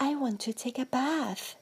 I want to take a bath.